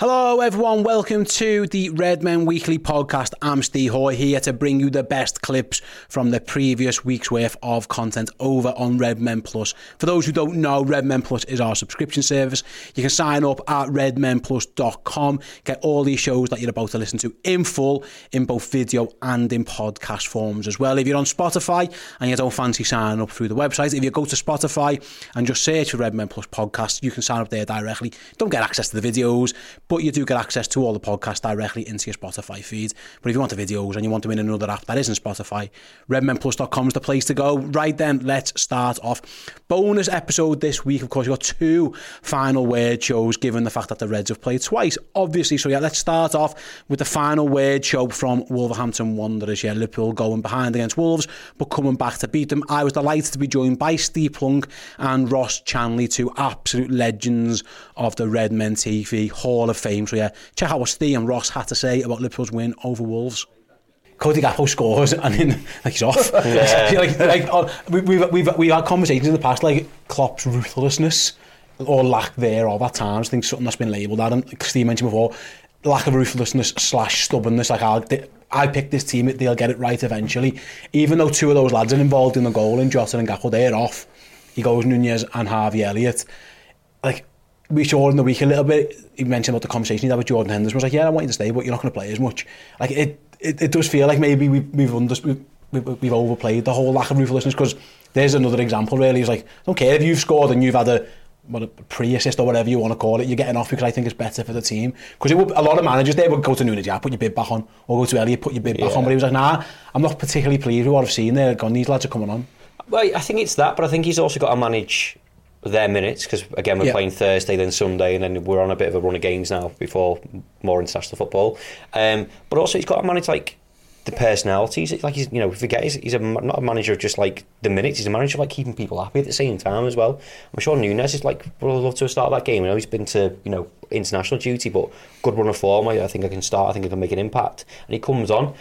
Hello, everyone. Welcome to the Redmen Weekly podcast. I'm Steve Hoy here to bring you the best clips from the previous week's worth of content over on Redmen Plus. For those who don't know, Redmen Plus is our subscription service. You can sign up at redmenplus.com, get all these shows that you're about to listen to in full in both video and in podcast forms as well. If you're on Spotify and you don't fancy signing up through the website, if you go to Spotify and just search for Redmen Plus podcast, you can sign up there directly. Don't get access to the videos but you do get access to all the podcasts directly into your Spotify feed. But if you want the videos and you want them in another app that isn't Spotify, redmenplus.com is the place to go. Right then, let's start off. Bonus episode this week, of course, you've got two final word shows given the fact that the Reds have played twice, obviously. So, yeah, let's start off with the final word show from Wolverhampton Wanderers. Yeah, Liverpool going behind against Wolves, but coming back to beat them. I was delighted to be joined by Steve Plunkett and Ross Chandley, two absolute legends of the Redmen TV Hall of Fame. So yeah, check out what Steve and Ross had to say about Liverpool's win over Wolves. Cody Gakpo scores and then like he's off. Yeah. like, like oh, we, we've, we've, we've had conversations in the past like Klopp's ruthlessness or lack there, thereof at times. I think something that's been labelled at him. Like Steve mentioned before, lack of ruthlessness slash stubbornness. Like I'll, I picked this team, they'll get it right eventually. Even though two of those lads are involved in the goal, in Jota and Gakpo, they're off. He goes Nunez and Harvey Elliott. Like we saw in the week a little bit. He mentioned about the conversation he had with Jordan Henderson. Was like, yeah, I want you to stay, but you're not going to play as much. Like it, it, it does feel like maybe we, we've under, we've, we've overplayed the whole lack of ruthlessness because there's another example. Really, he's like, I don't care if you've scored and you've had a what a pre-assist or whatever you want to call it, you're getting off because I think it's better for the team. Because a lot of managers they would go to Nunez, yeah, put your bid back on, or go to Elliot, put your bid back yeah. on. But he was like, nah, I'm not particularly pleased with what I've seen there. Gone, these lads are coming on. Well, I think it's that, but I think he's also got to manage their minutes because again we're yeah. playing Thursday then Sunday and then we're on a bit of a run of games now before more international football. Um, but also he's got to manage like the personalities. Like he's you know forget he's, he's a, not a manager of just like the minutes he's a manager of like keeping people happy at the same time as well. I'm sure Nunez is like would love to start that game. I know he's been to you know international duty but good run of form I, I think I can start I think I can make an impact. And he comes on and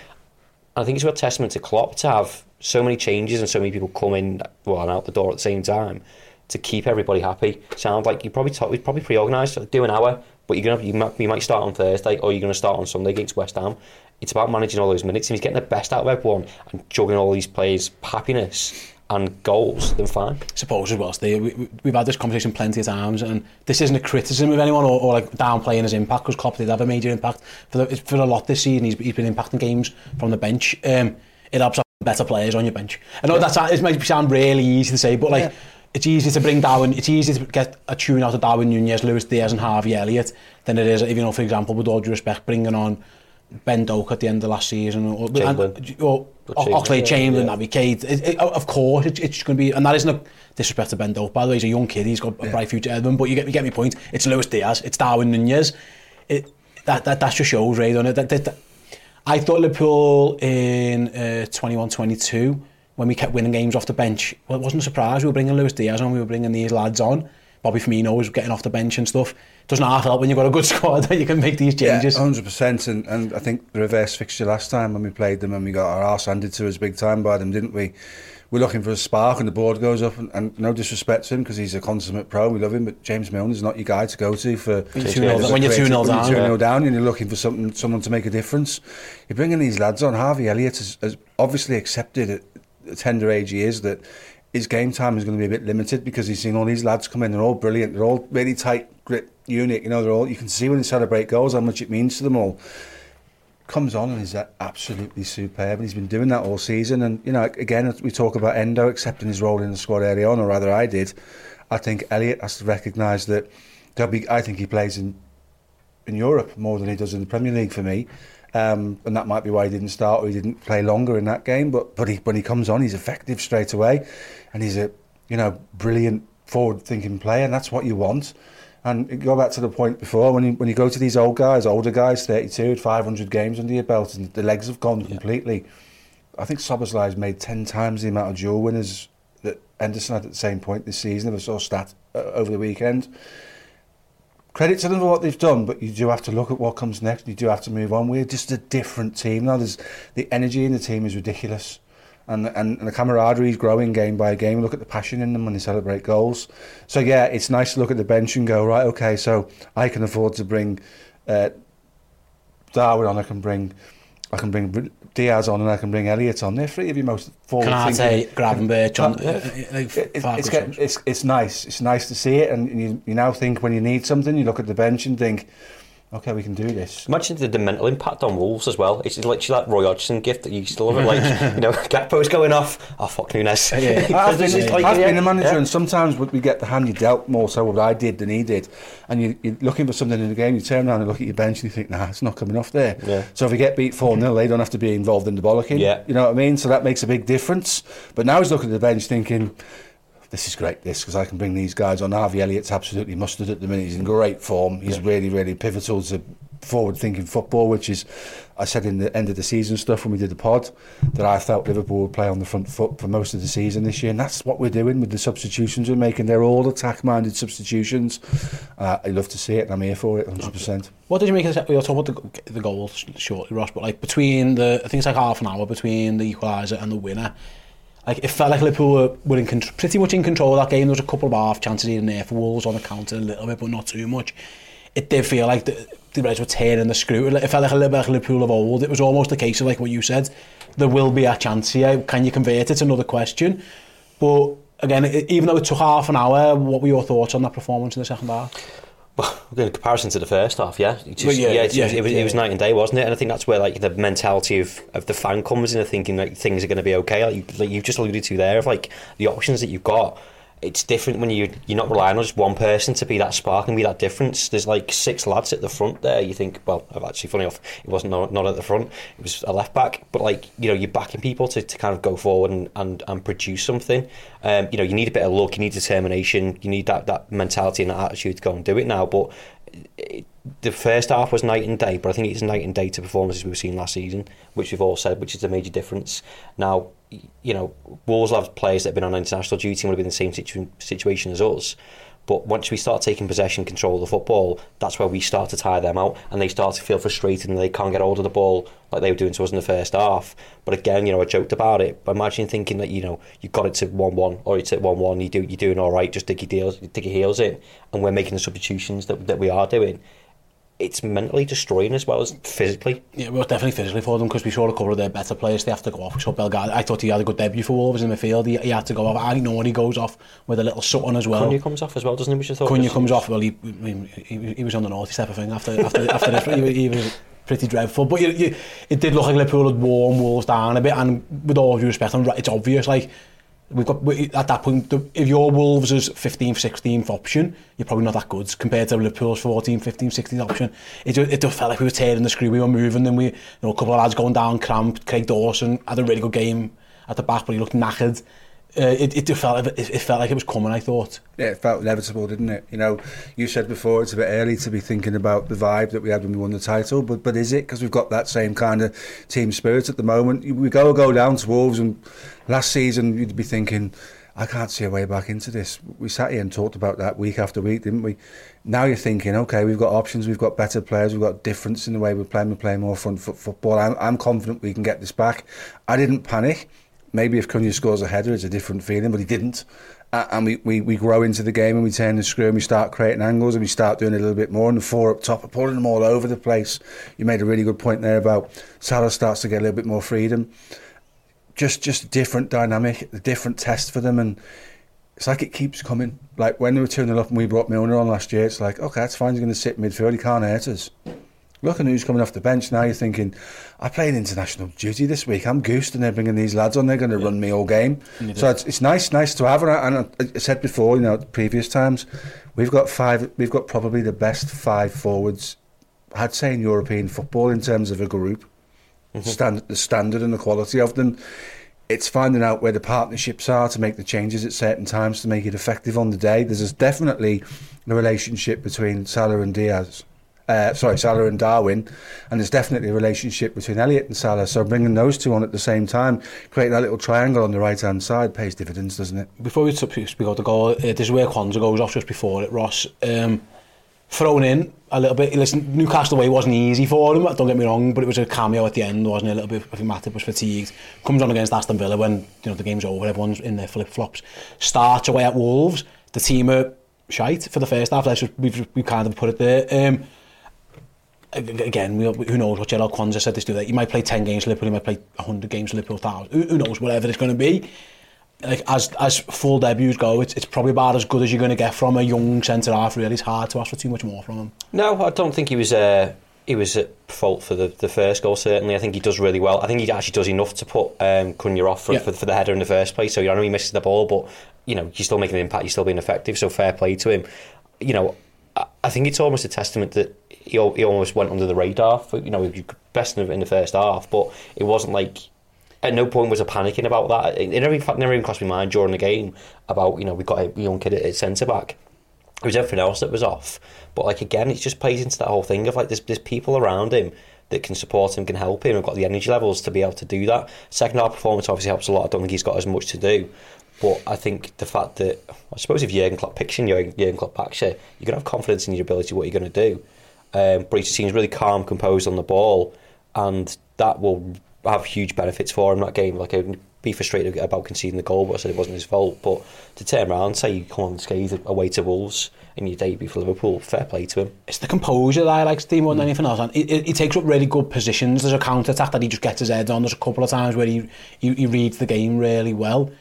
I think it's a real testament to Klopp to have so many changes and so many people come in well and out the door at the same time to keep everybody happy. Sounds like you probably talk, we probably pre-organised, do an hour, but you're gonna you might, you might start on Thursday or you're gonna start on Sunday against West Ham. It's about managing all those minutes. If he's getting the best out of everyone and juggling all these players' happiness and goals, then fine. Suppose as well, Steve. We, we've had this conversation plenty of times, and this isn't a criticism of anyone or, or like downplaying his impact because Klopp did have a major impact for the, for a lot this season. He's, he's been impacting games from the bench. Um, it helps better players on your bench. I know yeah. that's it might sound really easy to say, but like. Yeah it's easy to bring Darwin, it's easy to get a tune out of Darwin Nunez, Lewis Diaz and Harvey Elliott than it is, if you know, for example, with all due respect, bringing on Ben Doak at the end of last season or, Chamberlain. and, or, or Chamberlain, Chamberlain, yeah. Navi Cade. It, it, of course, it, it's going to be, and that isn't a disrespect to Ben Doak, by the way, he's a young kid, he's got a yeah. bright future ahead of him, but you get, you get my point, it's Lewis Diaz, it's Darwin Nunez. It, that, that, that just shows, right, on it. That, that, that, I thought Liverpool in uh, 21-22, when we kept winning games off the bench, well, it wasn't a surprise. We were bringing Luis Diaz on, we were bringing these lads on. Bobby Firmino was getting off the bench and stuff. It doesn't half help when you've got a good squad that you can make these changes. Yeah, 100%. And, and I think the reverse fixture last time when we played them and we got our arse handed to us big time by them, didn't we? We're looking for a spark and the board goes up and, and no disrespect to him because he's a consummate pro. We love him, but James Milner's not your guy to go to for when you're 2 0 down. when you're 2 0 down and you're looking for something, someone to make a difference. You're bringing these lads on. Harvey Elliott has, has obviously accepted it tender age he is that his game time is going to be a bit limited because he's seen all these lads come in. They're all brilliant. They're all really tight grip unit. You know, they're all. You can see when they celebrate goals how much it means to them all. comes on and is absolutely superb. And he's been doing that all season. And you know, again, we talk about Endo accepting his role in the squad early on, or rather, I did. I think Elliot has to recognise that. Be, I think he plays in in Europe more than he does in the Premier League for me. Um, and that might be why he didn't start or he didn't play longer in that game. But but he, when he comes on, he's effective straight away, and he's a you know brilliant forward-thinking player, and that's what you want. And go back to the point before when you when you go to these old guys, older guys, 32, 500 games under your belt, and the legs have gone yeah. completely. I think Szoboszlai's made 10 times the amount of duel winners that Henderson had at the same point this season. I saw stat uh, over the weekend. Credit to them for what they've done, but you do have to look at what comes next. You do have to move on. We're just a different team now. There's the energy in the team is ridiculous and, and, and the camaraderie is growing game by game. Look at the passion in them when they celebrate goals. So yeah, it's nice to look at the bench and go right. Okay, so I can afford to bring uh, Darwin on. I can bring I can bring Diaz on and I can bring Elliott on. They're three of your most forward Can I say Gravenberch on? Uh, uh, uh, uh it's, it's, it's, it's nice. It's nice to see it, and you, you now think when you need something, you look at the bench and think okay, we can do this. Imagine the, the mental impact on Wolves as well. It's literally like Roy Hodgson gift that you still have it. Like, you know, Gakpo's going off. Oh, fuck Nunez. Yeah, I've, been, yeah. like, I've yeah. been a manager, yeah. and sometimes we get the hand you dealt more so what I did than he did. And you, are looking for something in the game, you turn around and look at your bench and you think, nah, it's not coming off there. Yeah. So if we get beat 4 0, they don't have to be involved in the bollocking. Yeah. You know what I mean? So that makes a big difference. But now he's looking at the bench thinking, this is great, this, because I can bring these guys on. Harvey Elliott's absolutely mustard at the minute. He's in great form. He's yeah. really, really pivotal to forward thinking football, which is, I said in the end of the season stuff when we did the pod, that I felt Liverpool would play on the front foot for most of the season this year. And that's what we're doing with the substitutions we're making. They're all attack minded substitutions. Uh, I love to see it and I'm here for it 100%. What did you make of? We were talking about the, the goals shortly, Ross, but like between the, I think it's like half an hour between the equaliser and the winner. Like, it felt like Liverpool were in pretty much in control of that game. There was a couple of half chances here and there for Wolves on the counter a little bit, but not too much. It did feel like the, the Reds were tearing the screw. It felt like a little bit like Liverpool of old. It was almost a case of like what you said. There will be a chance here. Can you convert it? It's another question. But again, e-, even though it took half an hour, what were your thoughts on that performance in the second half? Well, in comparison to the first half, yeah, just, well, yeah, yeah, it, yeah, it, was, yeah. it was night and day, wasn't it? And I think that's where like the mentality of, of the fan comes in, of thinking like things are going to be okay. Like, you, like you've just alluded to there, of like the options that you've got it's different when you you're not relying on just one person to be that spark and be that difference. There's like six lads at the front there. You think, well, I've actually, funny enough, it wasn't not, at the front. It was a left back, but like you know, you're backing people to, to kind of go forward and, and, and produce something. Um, you know, you need a bit of luck, you need determination, you need that that mentality and that attitude to go and do it now. But it, the first half was night and day, but I think it's night and day to performances we've seen last season, which we've all said, which is a major difference. Now, you know, Wolves players that have been on international duty and would have been in the same situ- situation as us. But once we start taking possession, control of the football, that's where we start to tire them out, and they start to feel frustrated and they can't get hold of the ball like they were doing to us in the first half. But again, you know, I joked about it. But imagine thinking that you know you got it to one-one or it's at one-one, you do you're doing all right, just dig your heels, dig your heels in, and we're making the substitutions that that we are doing it's mentally destroying as well as physically. Yeah, well, definitely physically for them because we saw a couple of their better players. They have to go off. We saw I thought he had a good debut for Wolves in the field. He, he had to go off. I know he goes off with a little Sutton as well. Cunha comes off as well, doesn't he? Which I thought Cunha comes off. Well, he, he, he was on the naughty step, I think, after, after, after this. He, he was pretty dreadful. But you, you, it did look like Liverpool had worn Wolves down a bit. And with all due respect, it's obvious, like, we've got we, at that point if your Wolves is 15th 16th option you're probably not that good compared to Liverpool's 14th 15th 16th option. It, it just felt like we were tearing the screw we were moving and we you know a couple of lads going down cramped Craig Dawson had a really good game at the back but he looked knackered. Uh, it, it felt it, felt like it was coming I thought yeah it felt inevitable didn't it you know you said before it's a bit early to be thinking about the vibe that we had when we won the title but but is it because we've got that same kind of team spirit at the moment we go go down to Wolves and last season you'd be thinking I can't see a way back into this. We sat here and talked about that week after week, didn't we? Now you're thinking, okay, we've got options, we've got better players, we've got difference in the way we're playing, we're playing more front foot football. I'm, I'm confident we can get this back. I didn't panic. Maybe if Cunha scores a header, it's a different feeling, but he didn't. And we, we, we grow into the game and we turn the screw and we start creating angles and we start doing a little bit more. And the four up top are pulling them all over the place. You made a really good point there about Salah starts to get a little bit more freedom just just a different dynamic, a different test for them, and it's like it keeps coming. Like when they were turning up and we brought Milner on last year, it's like okay, that's fine. He's going to sit midfield. He can't hurt us. Looking at who's coming off the bench now, you're thinking, I played international duty this week. I'm goosed, and they're bringing these lads on. They're going to yeah. run me all game. So it's, it's nice, nice to have. And I, and I said before, you know, previous times, we've got five. We've got probably the best five forwards. I'd say in European football in terms of a group, mm-hmm. stand, the standard and the quality of them. It's finding out where the partnerships are to make the changes at certain times to make it effective on the day. There's definitely a relationship between Salah and Diaz uh, sorry, Salah and Darwin, and there's definitely a relationship between Elliot and Salah. So bringing those two on at the same time, creating that little triangle on the right hand side, pays dividends, doesn't it? Before we speak about the goal, uh, this is where Quansah goes off just before it. Ross um, thrown in a little bit. Listen, Newcastle away wasn't easy for him. Don't get me wrong, but it was a cameo at the end, wasn't it? A little bit. I think Matip was fatigued. Comes on against Aston Villa when you know the game's over. Everyone's in their flip flops. Starts away at Wolves. The team are shite for the first half. Let's just, we've, we've kind of put it there. Um, again, we, who knows what Jarell Quansah said this do that. You might play 10 games for Liverpool, you might play 100 games for Liverpool, 1,000. Who, who knows, whatever it's going to be. Like, as as full debuts go, it's, it's probably about as good as you're going to get from a young centre half. Really, it's hard to ask for too much more from him. No, I don't think he was. Uh, he was at fault for the, the first goal. Certainly, I think he does really well. I think he actually does enough to put um, Cunha off for, yeah. for, for the header in the first place. So you know he misses the ball, but you know he's still making an impact. He's still being effective. So fair play to him. You know, I, I think it's almost a testament that he, he almost went under the radar. For, you know, best in the first half, but it wasn't like at no point was I panicking about that. It never, never even crossed my mind during the game about you know we got a young kid at centre back. It was everything else that was off. But like again, it just plays into that whole thing of like there's there's people around him that can support him, can help him, and got the energy levels to be able to do that. Second half performance obviously helps a lot. I don't think he's got as much to do. But I think the fact that I suppose if Jurgen Klopp picks you, Jurgen Klopp backs you, you're gonna have confidence in your ability, what you're gonna do. Um, but he seems really calm, composed on the ball, and that will have huge benefits for him that game. Like I'd be frustrated about conceding the goal, but I said it wasn't his fault. But to turn around, say you come on scathed away to Wolves in your debut for Liverpool, fair play to him. It's the composure that I like Steve more than anything else. And he, he takes up really good positions. There's a counter attack that he just gets his head on. There's a couple of times where he, he, he reads the game really well.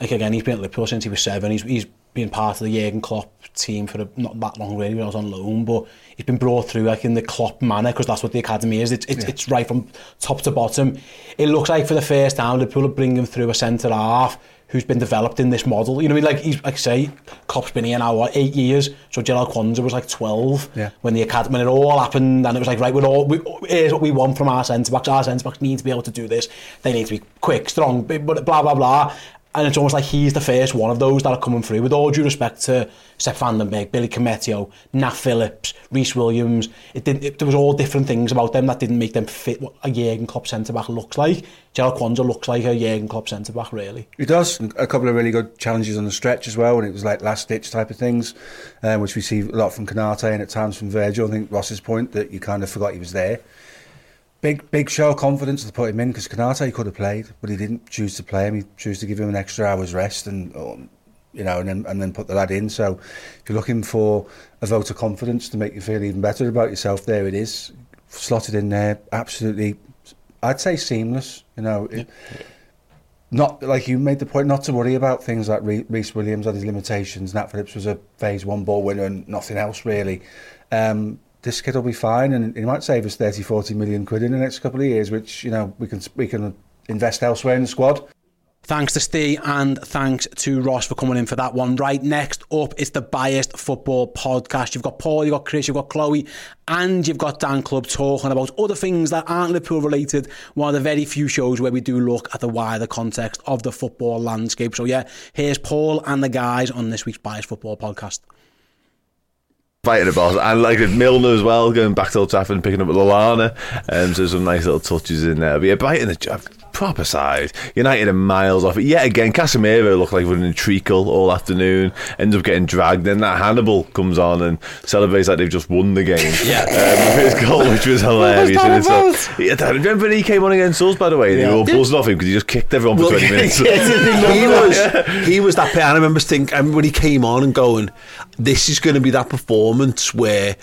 Like again, he's been at Liverpool since he was seven. He's he's being part of the Jurgen Klopp team for a, not that long really when I was on loan, but he's been brought through like in the Klopp manner because that's what the academy is. It's, it's, yeah. it's right from top to bottom. It looks like for the first time Liverpool are bringing through a centre half who's been developed in this model. You know, I mean, like he's like say, Klopp's been here now what, eight years. So Gerald Kwanzaa was like twelve yeah. when the academy when it all happened, and it was like right, we're all we, here's what we want from our centre backs. Our centre backs need to be able to do this. They need to be quick, strong, blah blah blah. And it's almost like he's the first one of those that are coming through. With all due respect to Sepp van den Berg, Billy Koumetio, Nat Phillips, Rhys Williams, it didn't, it, there was all different things about them that didn't make them fit what a Jurgen Klopp centre-back looks like. Jarell Quansah looks like a Jurgen Klopp centre-back, really. He does. A couple of really good challenges on the stretch as well, and it was like last-ditch type of things, um, which we see a lot from Konate and at times from Virgil. I think Ross's point that you kind of forgot he was there big big show of confidence to put him in because Konate could have played, but he didn't choose to play him. He chose to give him an extra hour's rest and. Um, you know, and then and then put the lad in. So, if you're looking for a vote of confidence to make you feel even better about yourself, there it is, slotted in there, absolutely. I'd say seamless. You know, yeah. not like you made the point not to worry about things like Rhys Williams had his limitations. Nat Phillips was a phase one ball winner and nothing else really. Um, this kid will be fine and he might save us 30, 40 million quid in the next couple of years, which, you know, we can, we can invest elsewhere in the squad. Thanks to Steve and thanks to Ross for coming in for that one. Right, next up, is the Biased Football Podcast. You've got Paul, you've got Chris, you've got Chloe, and you've got Dan Club talking about other things that aren't Liverpool related. One of the very few shows where we do look at the wider context of the football landscape. So, yeah, here's Paul and the guys on this week's Biased Football Podcast fighting about and like Milner as well going back to Old Trafford and picking up Lallana. Um, so some nice little touches in there. But yeah biting the proper side. United are miles off it. Yet again, Casemiro looked like running treacle all afternoon, ends up getting dragged. Then that Hannibal comes on and celebrates like they've just won the game. yeah. Um, his goal, which was hilarious. What was that yeah, remember when he came on against us, by the way? Yeah. They were all buzzing off him because he just kicked everyone for well, 20 minutes. he, was, he was that player. I remember thinking, when he came on and going, this is going to be that performance where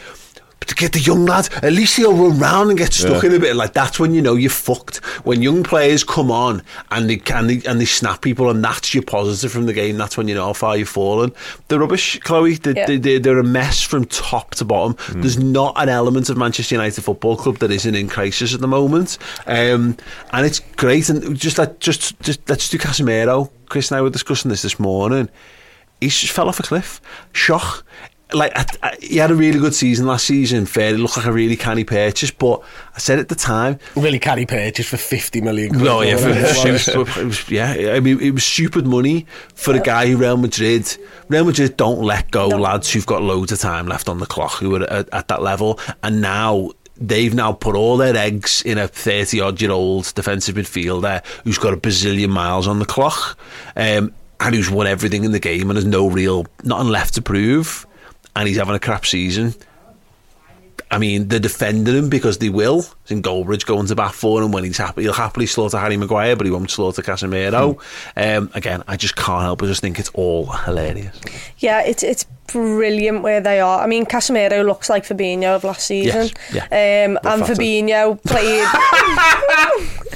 But to get the young lad, at least he'll run round and get stuck Yeah. in a bit. Like that's when you know you're fucked. When young players come on and they can they, and they snap people, and that's your positive from the game. That's when you know how far you've fallen. The rubbish, Chloe. They, Yeah. they, they, they're a mess from top to bottom. There's not an element of Manchester United Football Club that isn't in crisis at the moment, um, and it's great. And just like just just let's do Casemiro. Chris and I were discussing this this morning. He's just fell off a cliff. Shock. Like I, I, he had a really good season last season. Fair, it looked like a really canny purchase. But I said at the time, Really canny purchase for 50 million quid. no, yeah, for, it it was. was, it was- yeah. I mean, it was stupid money for a guy who Real Madrid. Real Madrid don't let go lads who've got loads of time left on the clock who are at, at that level, and now. They've now put all their eggs in a 30 odd year old defensive midfielder who's got a bazillion miles on the clock um, and who's won everything in the game and has no real, nothing left to prove. And he's having a crap season. I mean, they're defending him because they will. In Goldbridge going to bat for him when he's happy. He'll happily slaughter Harry Maguire, but he won't slaughter Casemiro. Um, again, I just can't help but just think it's all hilarious. Yeah, it's it's brilliant where they are. I mean, Casemiro looks like Fabinho of last season. Yes, Um, and fatter. Fabinho played.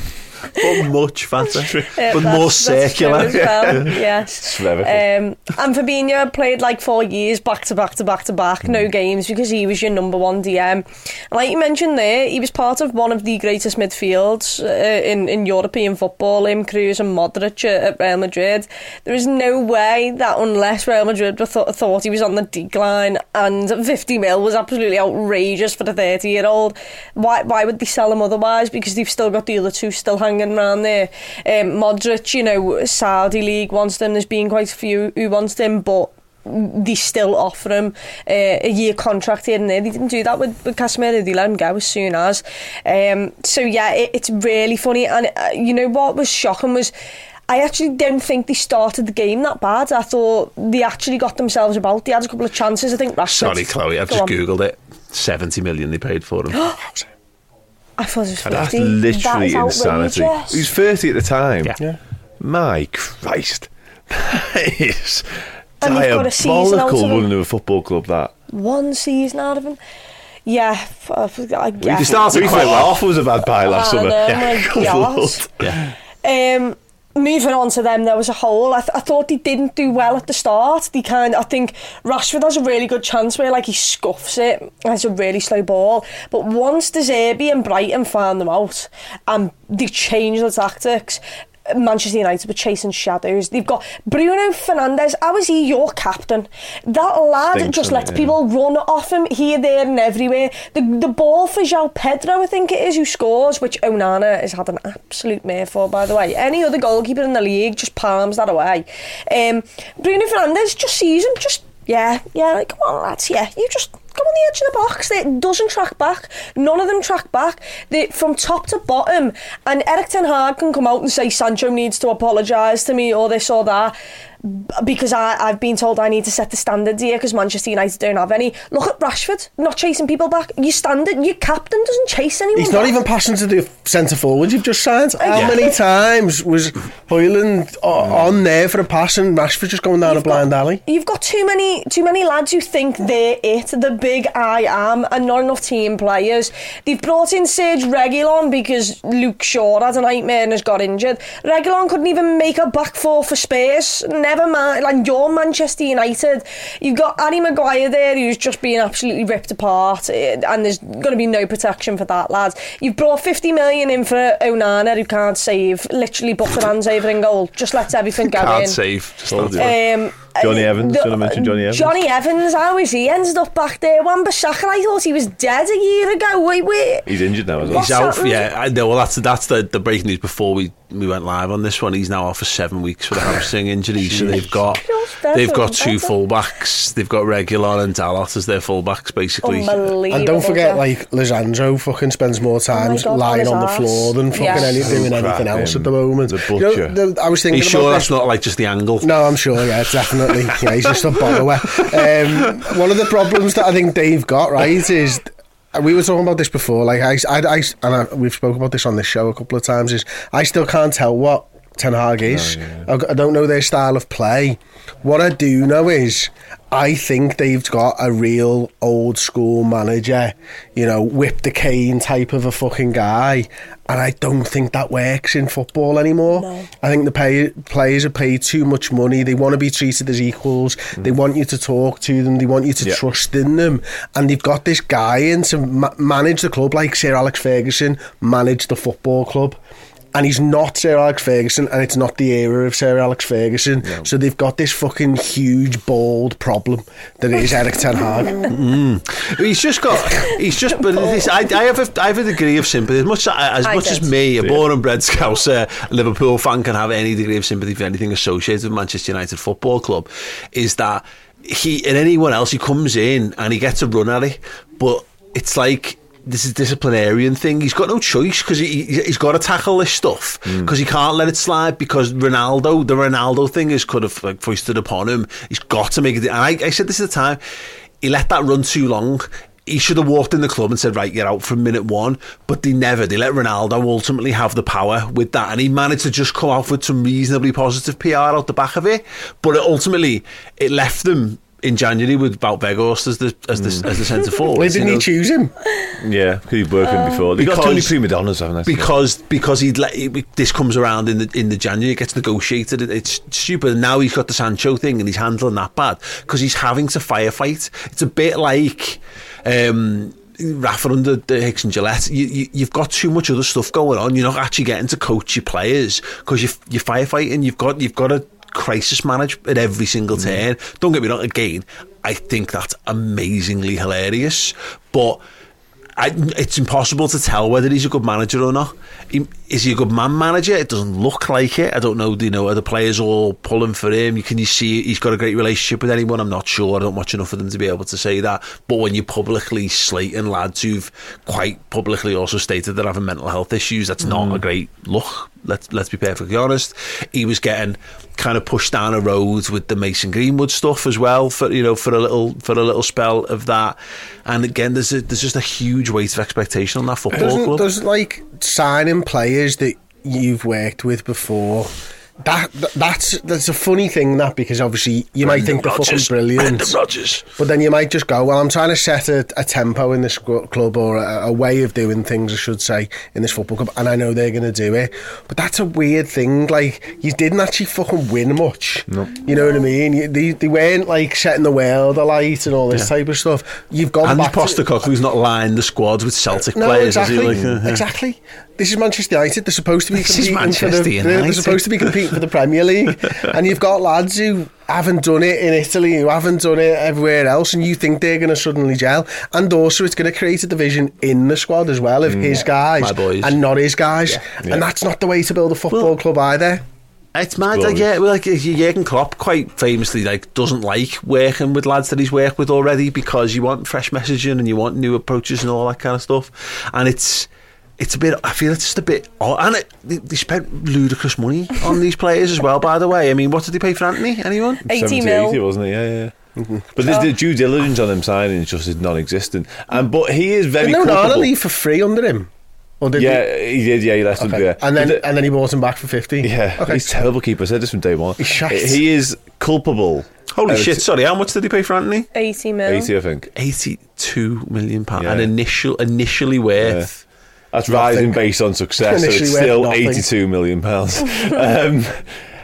But much fatter, Yeah, but more that's true circular. as well, yes. Clever. Um, and Fabinho played like four years back to back to back to back, Mm. no games because he was your number one DM. And like you mentioned there, he was part of one of the greatest midfields uh, in, in European football, him, Kroos and Modric at, at Real Madrid. There is no way that unless Real Madrid were th- thought he was on the decline and 50 mil was absolutely outrageous for the 30 year old, why, why would they sell him otherwise? Because they've still got the other two still hanging around there. Um, Modric, you know, Saudi League wants them. There's been quite a few who wants them, but they still offer him uh, a year contract here and there. They didn't do that with, with Casemiro. They let him go as soon as. Um, so yeah, it, it's really funny. And uh, you know what was shocking was. I actually don't think they started the game that bad. I thought they actually got themselves about. They had a couple of chances. I think Rashford. Sorry, Chloe, I've just on. googled it. Seventy million they paid for him. I thought it was 50. That's literally is insanity. He was 30 at the time. Yeah. My Christ. That is And they've got a season out diabolical of him. running of a football club, that. One season out of him. Yeah. f- I, I, yeah. They started quite well. Off was a bad buy last I summer. know, Yeah. my God. Yeah. Um, moving on to them, there was a hole. I, th- I thought they didn't do well at the start. They kind, I think Rashford has a really good chance where like he scuffs it. It's a really slow ball, but once De Zerbi and Brighton found them out and they changed the tactics. Manchester United were chasing shadows. They've got Bruno Fernandes. How is he your captain? That lad Stinks, just lets it? Yeah. people run off him here, there, and everywhere. The the ball for João Pedro, I think it is, who scores, which Onana has had an absolute mare for, by the way. Any other goalkeeper in the league just palms that away. Um, Bruno Fernandes just sees him, just yeah, yeah, like come on, lads, yeah, you just. Go on the edge of the box. It doesn't track back. None of them track back. They, from top to bottom. And Erik Ten Hag can come out and say Sancho needs to apologise to me or this or that because I, I've been told I need to set the standards here because Manchester United don't have any. Look at Rashford not chasing people back. Your standard, your captain doesn't chase anyone. He's not even passing to the centre forward you've just signed. How Yeah. many times was Højlund on there for a pass and Rashford just going down a blind alley? You've got too many too many lads who think they're it, the big I am, and not enough team players. They've brought in Serge Reguilon because Luke Shaw had a nightmare and has got injured. Reguilon couldn't even make a back four for Spurs. Never mind, like you're Manchester United. You've got Harry Maguire there who's just being absolutely ripped apart, eh, and there's going to be no protection for that, lads. You've brought 50 million in for Onana who can't save, literally bucket hands over in goal, just lets everything go Can't in. save. Just Told not- Um, Jonny uh, Evans, the- should I mention Jonny Evans? Jonny Evans, how is he? Ended up back there. Wan-Bissaka, I thought he was dead a year ago. Wait, wait. He's injured now as well. What's He's out. happened? Yeah, I know. Well, that's that's the, the breaking news before we, we went live on this one. He's now off for seven weeks with a hamstring injury. so they've got they've got two better. fullbacks. They've got Reguilon and Dalot as their fullbacks, basically. And don't forget, Jack. like Lisandro fucking spends more time God, lying on on the his floor than fucking Yeah. any, doing So anything else at the moment. The You know, butcher. the- I was thinking. Are thinking you sure that's this. not like just the angle? No, I'm sure. Yeah, definitely. Yeah, he's just a borrower. Um, one of the problems that I think Dave got right is we were talking about this before. Like I, I, I and I, we've spoken about this on this show a couple of times. Is I still can't tell what Ten Hag is. I, I don't know their style of play. What I do know is. I think they've got a real old school manager, you know, whip the cane type of a fucking guy. And I don't think that works in football anymore. No. I think the pay, players are paid too much money. They want to be treated as equals. Mm. They want you to talk to them. They want you to Yeah. trust in them. And they've got this guy in to ma- manage the club like Sir Alex Ferguson managed the football club. And he's not Sir Alex Ferguson, and it's not the era of Sir Alex Ferguson. So they've got this fucking huge, bald problem that is Erik Ten Hag. Mm. He's just got. He's just. But this, I, I have a, I have a degree of sympathy. As much as I much as me, a born and bred Scouser, Liverpool fan, can have any degree of sympathy for anything associated with Manchester United Football Club, is that he and anyone else he comes in and he gets a run at it, but it's like. This is a disciplinarian thing. He's got no choice because he, he- he's got to tackle this stuff mm. because he can't let it slide because Ronaldo, the Ronaldo thing is kind of like foisted upon him. He's got to make it. And I, I said this at the time. He let that run too long. He should have walked in the club and said, "Right, you're out from minute one." But they never. They let Ronaldo ultimately have the power with that, and he managed to just come off with some reasonably positive PR out the back of it. But it ultimately, it left them in January with Wout Weghorst as the as the as the centre forward. Why didn't he choose him? Yeah, because he's working before. They've got too many because- prima donnas, haven't they? because because he'd let this comes around in the in the January it gets negotiated it- it's stupid and now he's got the Sancho thing and he's handling that bad because he's having to firefight it's a bit like um Rafa under the Hicks and Gillett, you, you, you've got too much other stuff going on. You're not actually getting to coach your players because you, you're firefighting. You've got you've got to crisis manage at every single mm. turn. Don't get me wrong. Again, I think that's amazingly hilarious, but I, it's impossible to tell whether he's a good manager or not. He, is he a good man manager? It doesn't look like it. I don't know. You know are the players all pulling for him? You can you see he's got a great relationship with anyone? I'm not sure. I don't watch enough of them to be able to say that. But when you're publicly slating lads who've quite publicly also stated they're having mental health issues, that's not mm. a great look. Let's let's be perfectly honest. He was getting kind of pushed down a road with the Mason Greenwood stuff as well for you know for a little for a little spell of that. And again, there's a, there's just a huge weight of expectation on that football Doesn't, club. does like signing players that you've worked with before. That, that that's that's a funny thing that because obviously you might think they're fucking brilliant, Rodgers. but then you might just go, well, I'm trying to set a, a tempo in this club or a, a way of doing things, I should say, in this football club, and I know they're going to do it. But that's a weird thing. Like you didn't actually fucking win much. You know what I mean? You, they, they weren't like setting the world alight and all this type of stuff. You've gone And back Postecoglou's not lined the squads with Celtic no, players. exactly. Is he? Like, uh, exactly. This is Manchester United. They're supposed to be This is competing for Manchester the. They're, they're supposed to be competing for the Premier League, and you've got lads who haven't done it in Italy, who haven't done it everywhere else, and you think they're going to suddenly gel. And also, it's going to create a division in the squad as well of his guys Mm. Boys. and not his guys, and that's not the way to build a football club either. It's mad, Well, like, yeah. Like Jurgen Klopp quite famously like doesn't like working with lads that he's worked with already because you want fresh messaging and you want new approaches and all that kind of stuff. And it's it's a bit. I feel it's just a bit. odd. And it, they, they spent ludicrous money on these players as well. By the way, I mean, what did they pay for Antony? Anyone? 80 70, mil. 80, wasn't it? Yeah, yeah. But the, the due diligence on him signing just is non-existent. And but he is very Didn't Onana culpable. leave for free under him? Or did Yeah, he did. Yeah, he left him. He? Yeah, And then the- and then he bought him back for fifty. yeah, Okay. he's a terrible keeper. I said this from day one. He's shite. He is culpable. Holy Uh, shit! Sorry, how much did he pay for Antony? 80 mil. Eighty, I think. Eighty-two million pounds. Yeah. And initial initially worth. That's rising based on success, so it's still eighty-two million pounds. um,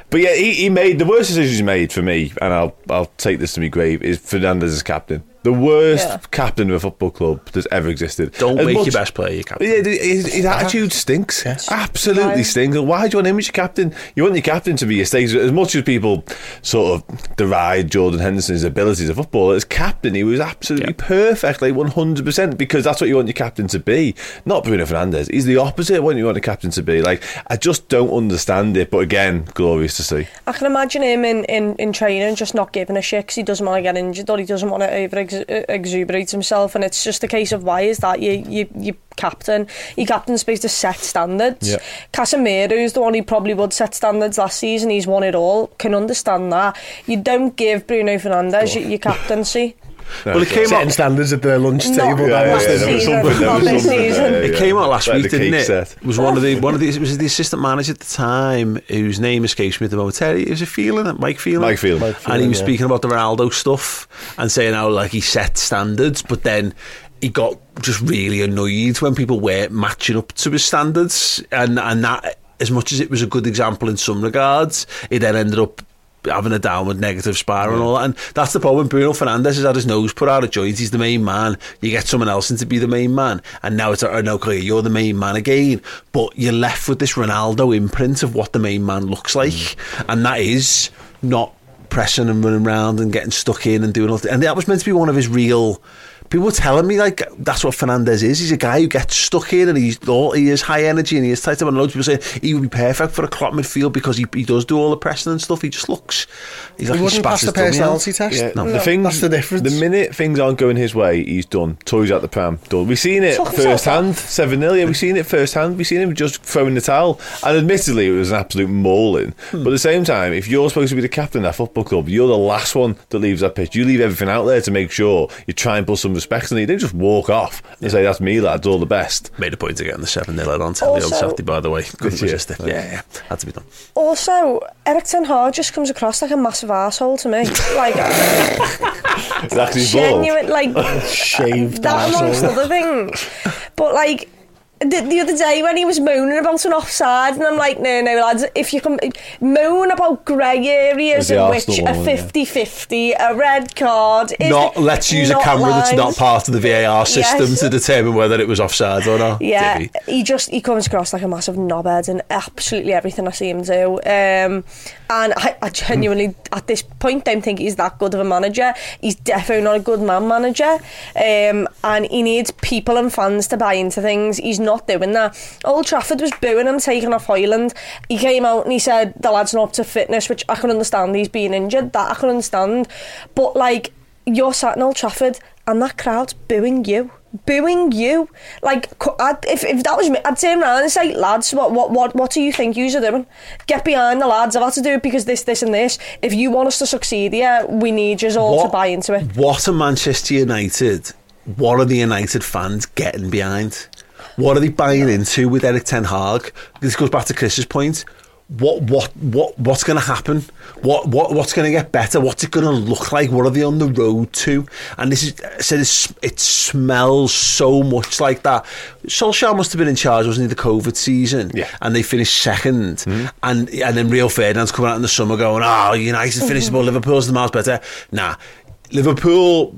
but yeah, he, he made the worst decision he's made for me, and I'll I'll take this to my grave. Is Fernandes as captain the worst Yeah. captain of a football club that's ever existed? Don't As make much- your best player your captain. Yeah, his, his attitude stinks. Absolutely Right. stinks. Why do you want him as your captain? You want your captain to be your stage. As much as people sort of deride Jordan Henderson's abilities as a footballer, as captain, he was absolutely perfect, like 100%, because that's what you want your captain to be. Not Bruno Fernandes. He's the opposite of what you want a captain to be. Like, I just don't understand it, but again, glorious to see. I can imagine him in, in, in training just not giving a shit because he doesn't want to get injured or he doesn't want to over exuberate himself and it's just a case of why is that you you you captain? Your captain's supposed to set standards. Yeah. Casemiro is the one who probably would set standards last season. He's won it all. Can understand that. You don't give Bruno Fernandes your, your captaincy No, well, it it's came Setting out. standards at the lunch Not table. Yeah, that yeah, was yeah, there was something, there was something, season. yeah, It came out last Like week, the didn't it? set. It was one of the one of the was the assistant manager at the time whose name escapes me at the moment. Terry, is it Phelan? Mike Phelan. Mike Phelan. Mike and he was yeah. speaking about the Ronaldo stuff and saying how like he set standards, but then he got just really annoyed when people weren't matching up to his standards, and and that as much as it was a good example in some regards, it then ended up having a downward negative spiral and all that. And that's the problem. Bruno Fernandes has had his nose put out of joint. He's the main man. You get someone else in to be the main man. And now it's, oh, no, clear, you're the main man again. But you're left with this Ronaldo imprint of what the main man looks like. Mm. And that is not pressing and running around and getting stuck in and doing all that. And that was meant to be one of his real. People were telling me like that's what Fernandes is. He's a guy who gets stuck in and he's all he is high energy and he is tight up. And loads of people say he would be perfect for a Klopp midfield because he, he does do all the pressing and stuff. He just looks. He's like He wouldn't spat pass the dummy out. personality test. Yeah, No. the things, That's the difference. The minute things aren't going his way, he's done. Toys out the pram. Done. We've seen it Took himself first hand. 7 0. Yeah, we've seen it first hand. We've seen him just throwing the towel. And admittedly, it was an absolute mauling. Hmm. But at the same time, if you're supposed to be the captain of that football club, you're the last one that leaves that pitch. You leave everything out there to make sure you try and put some respect on it. You don't just walk off and say, that's me, lads, all the best. Made a point of getting the 7 0 on telly on Also- Saturday, by the way. Couldn't Did you? resist it. Yeah, yeah. Had to be done. Also, Erik Ten Hag just comes across like a massive asshole to me. Like, It's actually ball. genuine, like, Shaved that amongst other things. But like the, the other day when he was moaning about an offside, and I'm like, no, no, lads, if you can moan about grey areas in which a one, yeah. 50 50, a red card is Not let's use a not camera that's not part of the VAR system Yes. to determine whether it was offside or not. Yeah, he just he comes across like a massive knobhead in absolutely everything I see him do. Um, and I, I genuinely, at this point, don't think he's that good of a manager. He's definitely not a good man manager. Um, and he needs people and fans to buy into things. He's not doing that. Old Trafford was booing him taking off Højlund. He came out and he said the lad's not up to fitness, which I can understand. He's being injured. That I can understand. But like, you're sat in Old Trafford and that crowd's booing you. Booing you, like I'd, if, if that was me, I'd turn around and say, "Lads, what what what what do you think you are doing? Get behind the lads. I've had to do it because this, this, and this. If you want us to succeed yeah, we need you all to buy into it." What are Manchester United? What are the United fans getting behind? What are they buying into with Erik Ten Hag? This goes back to Chris's point. What what what what's going to happen? What what what's going to get better? What's it going to look like? What are they on the road to? And this is I said it smells so much like that. Solskjaer must have been in charge, wasn't he? The COVID season, Yeah. and they finished second. Mm-hmm. And and then Rio Ferdinand's coming out in the summer going, "Oh, United finished mm-hmm. above Liverpool's the miles better." Nah, Liverpool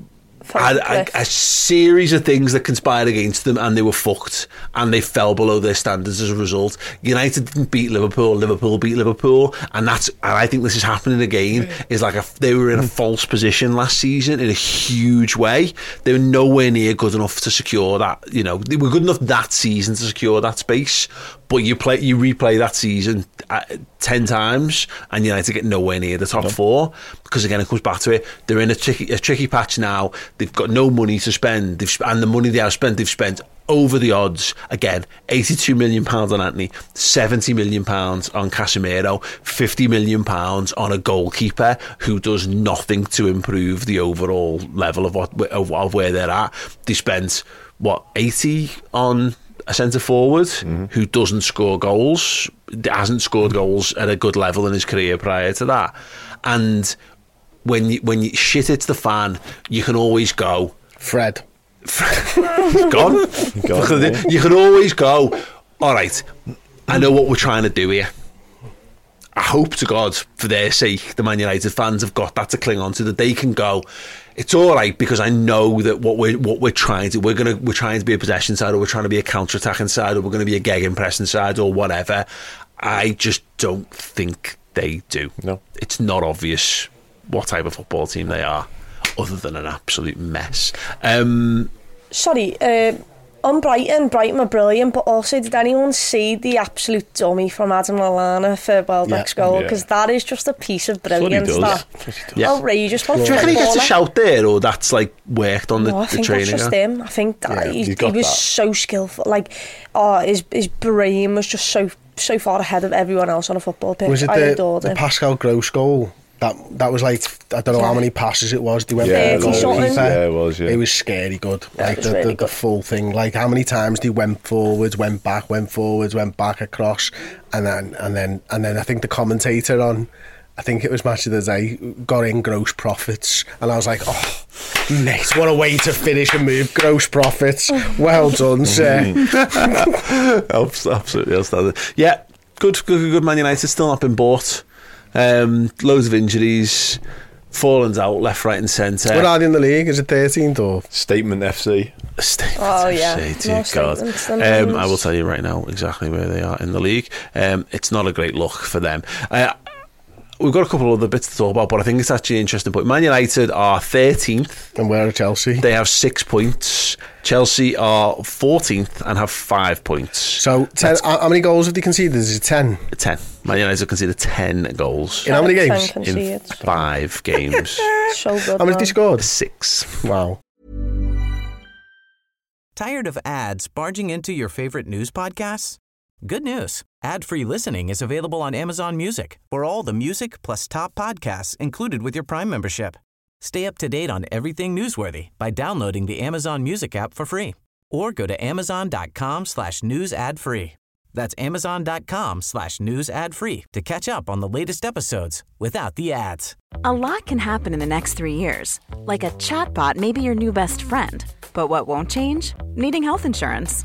had a, a series of things that conspired against them and they were fucked and they fell below their standards as a result. United didn't beat Liverpool, Liverpool beat Liverpool and that's and I think this is happening again mm. is like a, they were in a mm. false position last season in a huge way. They were nowhere near good enough to secure that, you know, they were good enough that season to secure that space but you play you replay that season uh, 10 times and United get nowhere near the top four because again it comes back to it they're in a tricky a tricky patch now they've got no money to spend they've sp- and the money they have spent they've spent over the odds again 82 million pounds on Antony 70 million pounds on Casemiro 50 million pounds on a goalkeeper who does nothing to improve the overall level of what of, of where they're at. They spent what 80 on a centre forward mhm. who doesn't score goals, hasn't scored goals at a good level in his career prior to that, and when you when you shit hits the fan, you can always go. Fred. Gone. You can always go. All right, I know what we're trying to do here. I hope to God, for their sake, the Man United fans have got that to cling on to that they can go. It's all right because I know that what we're what we're trying to we're gonna we're trying to be a possession side or we're trying to be a counter attacking side or we're going to be a gegen pressing side or whatever. I just don't think they do. No. it's not obvious what type of football team they are, other than an absolute mess. Um, Sorry, uh, on Brighton, Brighton were brilliant, but also did anyone see the absolute dummy from Adam Lallana for Welbeck's yeah, goal? Because yeah. that is just a piece of brilliance. That's what he does. That yeah. outrageous. Yeah. Do you reckon he gets a shout there, or that's like worked on no, the, I the training? I think that's just him. I think that yeah, he, he was that. so skillful. Like, oh, his his brain was just so so far ahead of everyone else on a football pitch. Was it I the, adored the him. Pascal Gross goal? That that was like I don't know how many passes it was. They went Yeah, for the Thirty something. goalkeeper. yeah, it was, yeah. It was scary good. Like the, really the, the full thing. Like how many times they went forwards, went back, went forwards, went back across, and then and then and then I think the commentator on. I think it was match of the day got in gross profits, and I was like, "Oh, mate, what a way to finish a move! Gross profits, well done, sir." Absolutely outstanding. Yeah, good, good, good. Man United still not been bought. Um, loads of injuries. Fallen's out left, right, and centre. What are they in the league? Is it 13th or? Statement FC. Statements Oh, of yeah. say, dear More God. Um. I will tell you right now exactly where they are in the league. Um, it's not a great look for them. Uh, we've got a couple of other bits to talk about, but I think it's actually an interesting point. Man United are 13th. And where are Chelsea? They have six points. Chelsea are 14th and have five points. so, ten, how how many goals have they conceded? Is it 10? 10. Man United have conceded 10 goals In how many games? in five games. So good. How many have they scored? Six. Wow. Tired of ads barging into your favorite news podcasts? Good news. Ad-free listening is available on Amazon Music for all the music plus top podcasts included with your Prime membership. Stay up to date on everything newsworthy by downloading the Amazon Music app for free or go to amazon.com slash news ad free. That's amazon.com slash news ad free to catch up on the latest episodes without the ads. A lot can happen in the next three years. Like a chatbot may be your new best friend. But what won't change? Needing health insurance.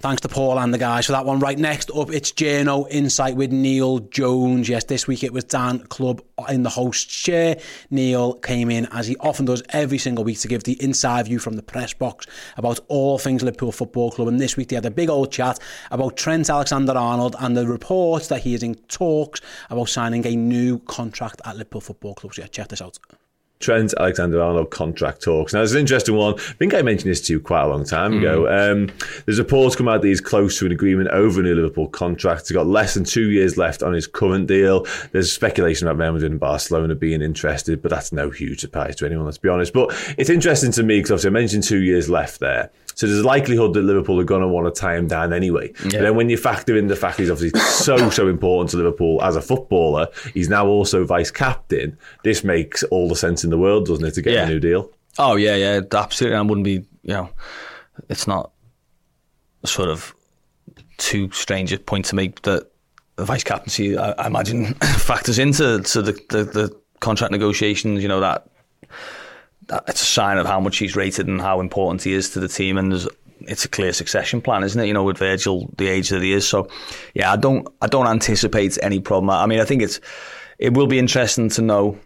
Thanks to Paul and the guys for that one. Right next up, it's Journo Insight with Neil Jones. Yes, this week it was Dan Club in the host chair. Neil came in, as he often does every single week, to give the inside view from the press box about all things Liverpool Football Club. And this week they had a big old chat about Trent Alexander-Arnold and the reports that he is in talks about signing a new contract at Liverpool Football Club. So yeah, check this out. Trent Alexander Arnold contract talks. Now, it's an interesting one. I think I mentioned this to you quite a long time ago. Um, there's report come out that he's close to an agreement over a new Liverpool contract. He's got less than two years left on his current deal. There's speculation about Real Madrid and Barcelona being interested, but that's no huge surprise to anyone, let's be honest. But it's interesting to me because obviously I mentioned two years left there. So there's a likelihood that Liverpool are going to want to tie him down anyway. But then when you factor in the fact he's obviously so, so important to Liverpool as a footballer, he's now also vice captain. This makes all the sense in the world, doesn't it, to get Yeah. a new deal? Oh yeah, yeah, absolutely. I wouldn't be, you know, it's not sort of too strange a point to make that the vice captaincy, I, I imagine, factors into to the, the the contract negotiations. You know that it's a sign of how much he's rated and how important he is to the team, and. It's a clear succession plan, isn't it? You know, with Virgil, the age that he is. So, yeah, I don't, I don't anticipate any problem. I mean, I think it's, it will be interesting to know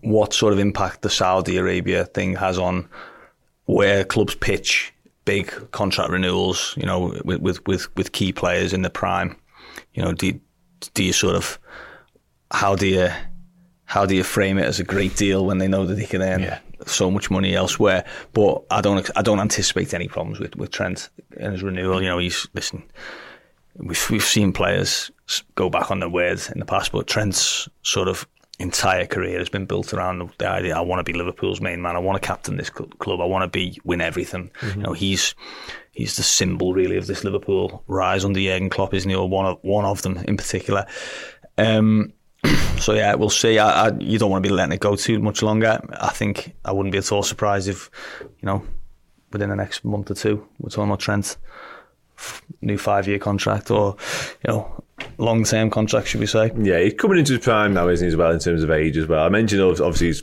what sort of impact the Saudi Arabia thing has on where clubs pitch big contract renewals, you know, with with with, with key players in the prime. You know, do do you sort of how do you how do you frame it as a great deal when they know that they can earn so much money elsewhere? But I don't I don't anticipate any problems with, with Trent and his renewal. You know, he's listen. We've we've seen players go back on their words in the past, but Trent's sort of entire career has been built around the idea I want to be Liverpool's main man. I want to captain this cl- club. I want to be win everything. You know, he's he's the symbol really of this Liverpool rise under Jurgen Klopp, isn't he? Or one of one of them in particular. Um, so yeah, we'll see. I, I, you don't want to be letting it go too much longer. I think I wouldn't be at all surprised if, you know, within the next month or two, we're talking about Trent new five year contract or, you know, long term contract, should we say? Yeah, he's coming into his prime now, isn't he, as well, in terms of age as well. I mentioned obviously his,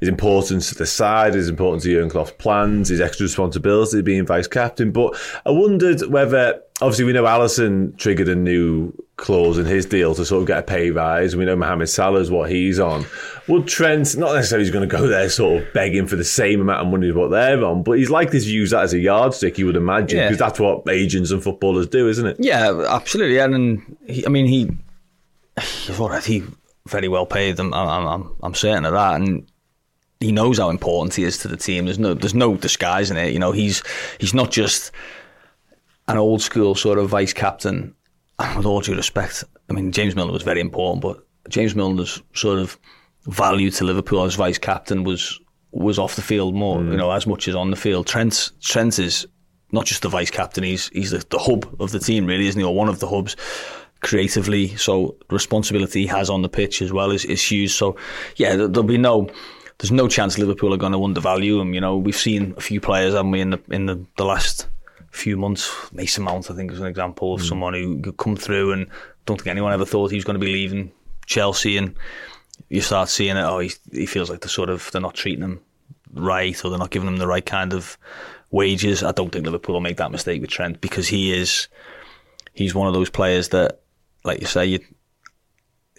his importance to the side, his importance to Jurgen Klopp's plans, his extra responsibility being vice captain. But I wondered whether, obviously, we know Alisson triggered a new clause in his deal to sort of get a pay rise. We know Mohamed Salah's what he's on. Would Trent, not necessarily he's going to go there sort of begging for the same amount of money as what they're on, but he's likely to use that as a yardstick, you would imagine, Yeah. because that's what agents and footballers do, isn't it? Yeah, absolutely. And, and he, I mean, he he's already very well paid. I'm, I'm, I'm, I'm certain of that. And he knows how important he is to the team. There's no there's no disguising it. You know, he's he's not just an old school sort of vice captain. And With all due respect, I mean James Milner was very important, but James Milner's sort of value to Liverpool as vice captain was was off the field more, mm. you know, as much as on the field. Trent Trent is not just the vice captain; he's he's the, the hub of the team, really, isn't he? Or one of the hubs creatively. So responsibility he has on the pitch as well is, is huge. So yeah, there'll be no there's no chance Liverpool are going to undervalue him. You know, we've seen a few players, haven't we, in the in the, the last few months. Mason Mount, I think, is an example of mm. someone who could come through and don't think anyone ever thought he was going to be leaving Chelsea and you start seeing it. Oh, he, he feels like they're sort of they're not treating him right, or they're not giving him the right kind of wages. I don't think Liverpool will make that mistake with Trent because he is he's one of those players that, like you say, you,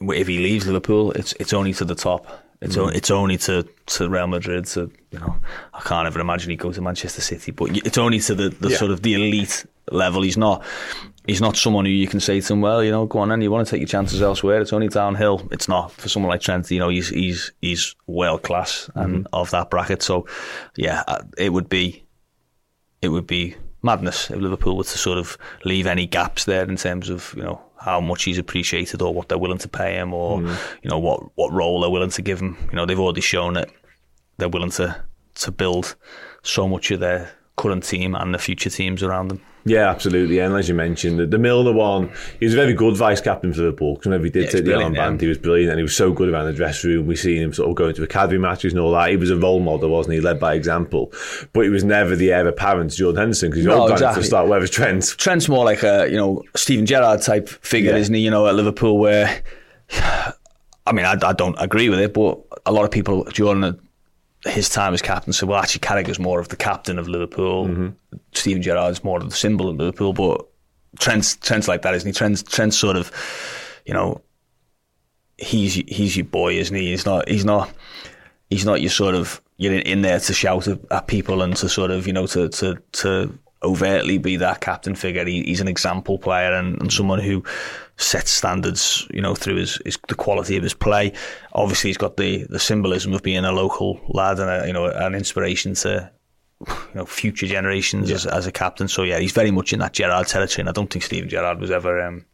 if he leaves Liverpool, it's it's only to the top. It's mm. only, it's only to, to Real Madrid. To you know, I can't ever imagine he go to Manchester City, but it's only to the, the yeah. sort of the elite level. He's not he's not someone who you can say to him, well, you know, go on then, you want to take your chances elsewhere. It's only downhill. It's not for someone like Trent. You know, he's he's he's world class and mm-hmm. of that bracket. So, yeah, uh, it would be it would be madness if Liverpool were to sort of leave any gaps there in terms of you know how much he's appreciated or what they're willing to pay him or mm. you know what what role they're willing to give him. You know, they've already shown that they're willing to to build so much of their current team and the future teams around them. Yeah, absolutely. And as you mentioned, the, the Milner one, he was a very good vice captain for Liverpool because whenever he did yeah, take the armband, yeah. he was brilliant and he was so good around the dressing room. We seen him sort of going to academy matches and all that. He was a role model, wasn't he? Led by example. But he was never the heir apparent to Jordan Henderson because he's no, all exactly. to start. Whereas Trent, Trent's more like a you know Steven Gerrard type figure, yeah. isn't he? You know, at Liverpool where. I mean, I, I don't agree with it, but a lot of people, Jordan his time as captain So, well, actually, Carragher's more of the captain of Liverpool. Mm-hmm. Steven Gerrard's more of the symbol of Liverpool. But Trent's, Trent's like that, isn't he? Trent's, Trent's sort of, you know, he's he's your boy, isn't he? He's not he's not he's not your sort of you're in, in there to shout at people and to sort of you know to to to overtly be that captain figure. He, he's an example player and, and someone who sets standards, you know, through his, his, the quality of his play. Obviously, he's got the the symbolism of being a local lad and a, you know an inspiration to you know future generations yeah. as, as a captain. So yeah, he's very much in that Gerrard territory, and I don't think Steven Gerrard was ever. Um,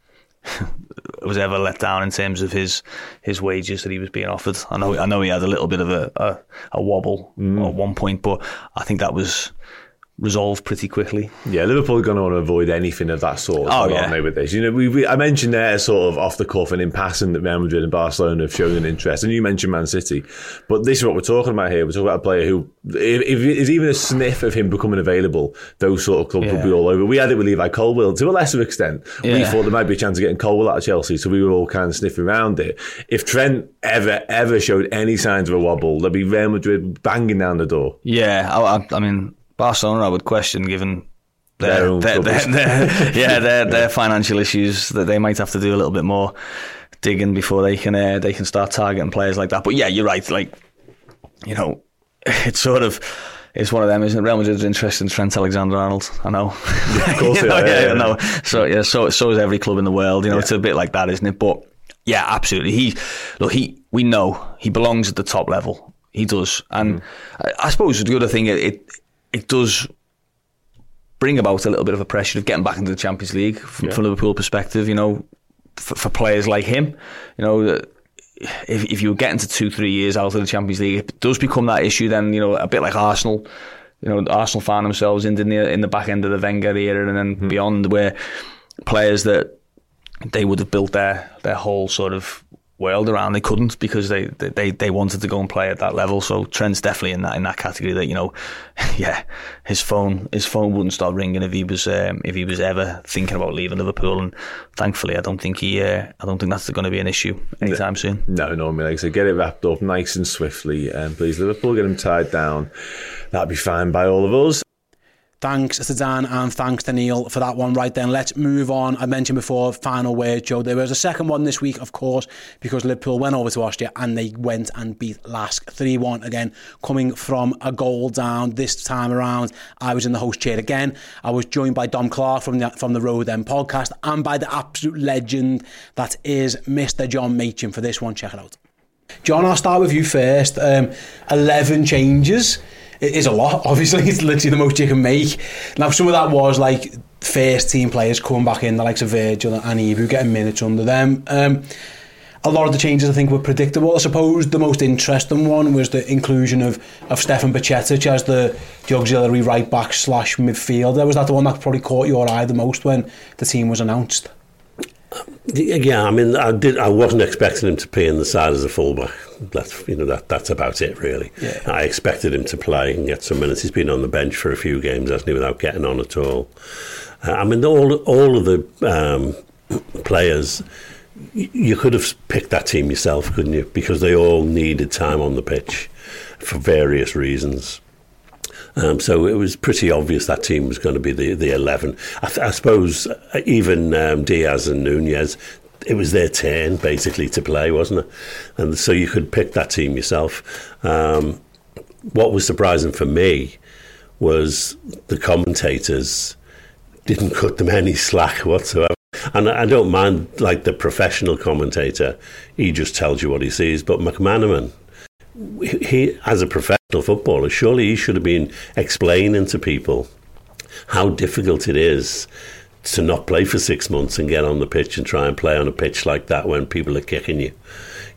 was ever let down in terms of his his wages that he was being offered. I know I know he had a little bit of a a, a wobble mm. at one point, but I think that was resolve pretty quickly. Yeah, Liverpool are going to want to avoid anything of that sort. Oh yeah, they, with this. You know, we, we, I mentioned there sort of off the cuff and in passing that Real Madrid and Barcelona have shown an interest, and you mentioned Man City, but this is what we're talking about here. We're talking about a player who, if, if there's even a sniff of him becoming available, those sort of clubs yeah. will be all over. We had it with Levi Colwill to a lesser extent. Yeah. We thought there might be a chance of getting Colwill out of Chelsea, so we were all kind of sniffing around it. If Trent ever ever showed any signs of a wobble, there'd be Real Madrid banging down the door. Yeah, I, I mean Barcelona, I would question given their, their, their, their yeah their their financial issues that they might have to do a little bit more digging before they can uh, they can start targeting players like that. But yeah, you're right. Like you know, it's sort of. It's one of them, isn't it? Real Madrid's interested in Trent Alexander-Arnold. I know. Yeah, of course, know, yeah, yeah, yeah, I So yeah, so so is every club in the world. You know, it's a bit like that, isn't it? But yeah, absolutely. He look, he we know he belongs at the top level. He does, and mm. I, I, suppose the other thing it, it it does bring about a little bit of a pressure of getting back into the Champions League from, yeah. from Liverpool perspective. You know, for, for, players like him, you know. If, if you get into two, three years out of the Champions League, it does become that issue. Then you know, a bit like Arsenal, you know, Arsenal found themselves in the in the back end of the Wenger era, and then mm. beyond, where players that they would have built their their whole sort of world around. They couldn't because they, they they wanted to go and play at that level. So Trent's definitely in that in that category. That you know, yeah, his phone his phone wouldn't stop ringing if he was um, if he was ever thinking about leaving Liverpool. And thankfully, I don't think he uh, I don't think that's going to be an issue anytime soon. No, no, I mean, like I said, get it wrapped up nice and swiftly, and um, please Liverpool get him tied down. That'd be fine by all of us. Thanks to Dan and thanks to Neil for that one right then. Let's move on. I mentioned before, final word, Joe. There was a second one this week, of course, because Liverpool went over to Austria and they went and beat LASK 3 1 again, coming from a goal down. This time around, I was in the host chair again. I was joined by Dom Clark from the, from the Road End podcast and by the absolute legend that is Mr. John Machin for this one. Check it out. John, I'll start with you first. Um, 11 changes it is a lot, obviously. It's literally the most you can make. Now, some of that was like first team players coming back in, the likes of Virgil and Ibou getting minutes under them. Um, a lot of the changes I think were predictable. I suppose the most interesting one was the inclusion of, of Stefan Bajcetic as the, the auxiliary right back slash midfielder. Was that the one that probably caught your eye the most when the team was announced? Yeah, I mean, I did. I wasn't expecting him to play in the side as a fullback. That's you know that that's about it really. Yeah. I expected him to play and get some minutes. He's been on the bench for a few games, hasn't he, without getting on at all. Uh, I mean, all all of the um, players. You could have picked that team yourself, couldn't you? Because they all needed time on the pitch for various reasons. Um, so it was pretty obvious that team was going to be the, the 11. I, th- I suppose uh, even um, Diaz and Nunez, it was their turn basically to play, wasn't it? And so you could pick that team yourself. Um, what was surprising for me was the commentators didn't cut them any slack whatsoever. And I don't mind, like the professional commentator, he just tells you what he sees. But McManaman, he, as a professional footballer, surely he should have been explaining to people how difficult it is to not play for six months and get on the pitch and try and play on a pitch like that when people are kicking you.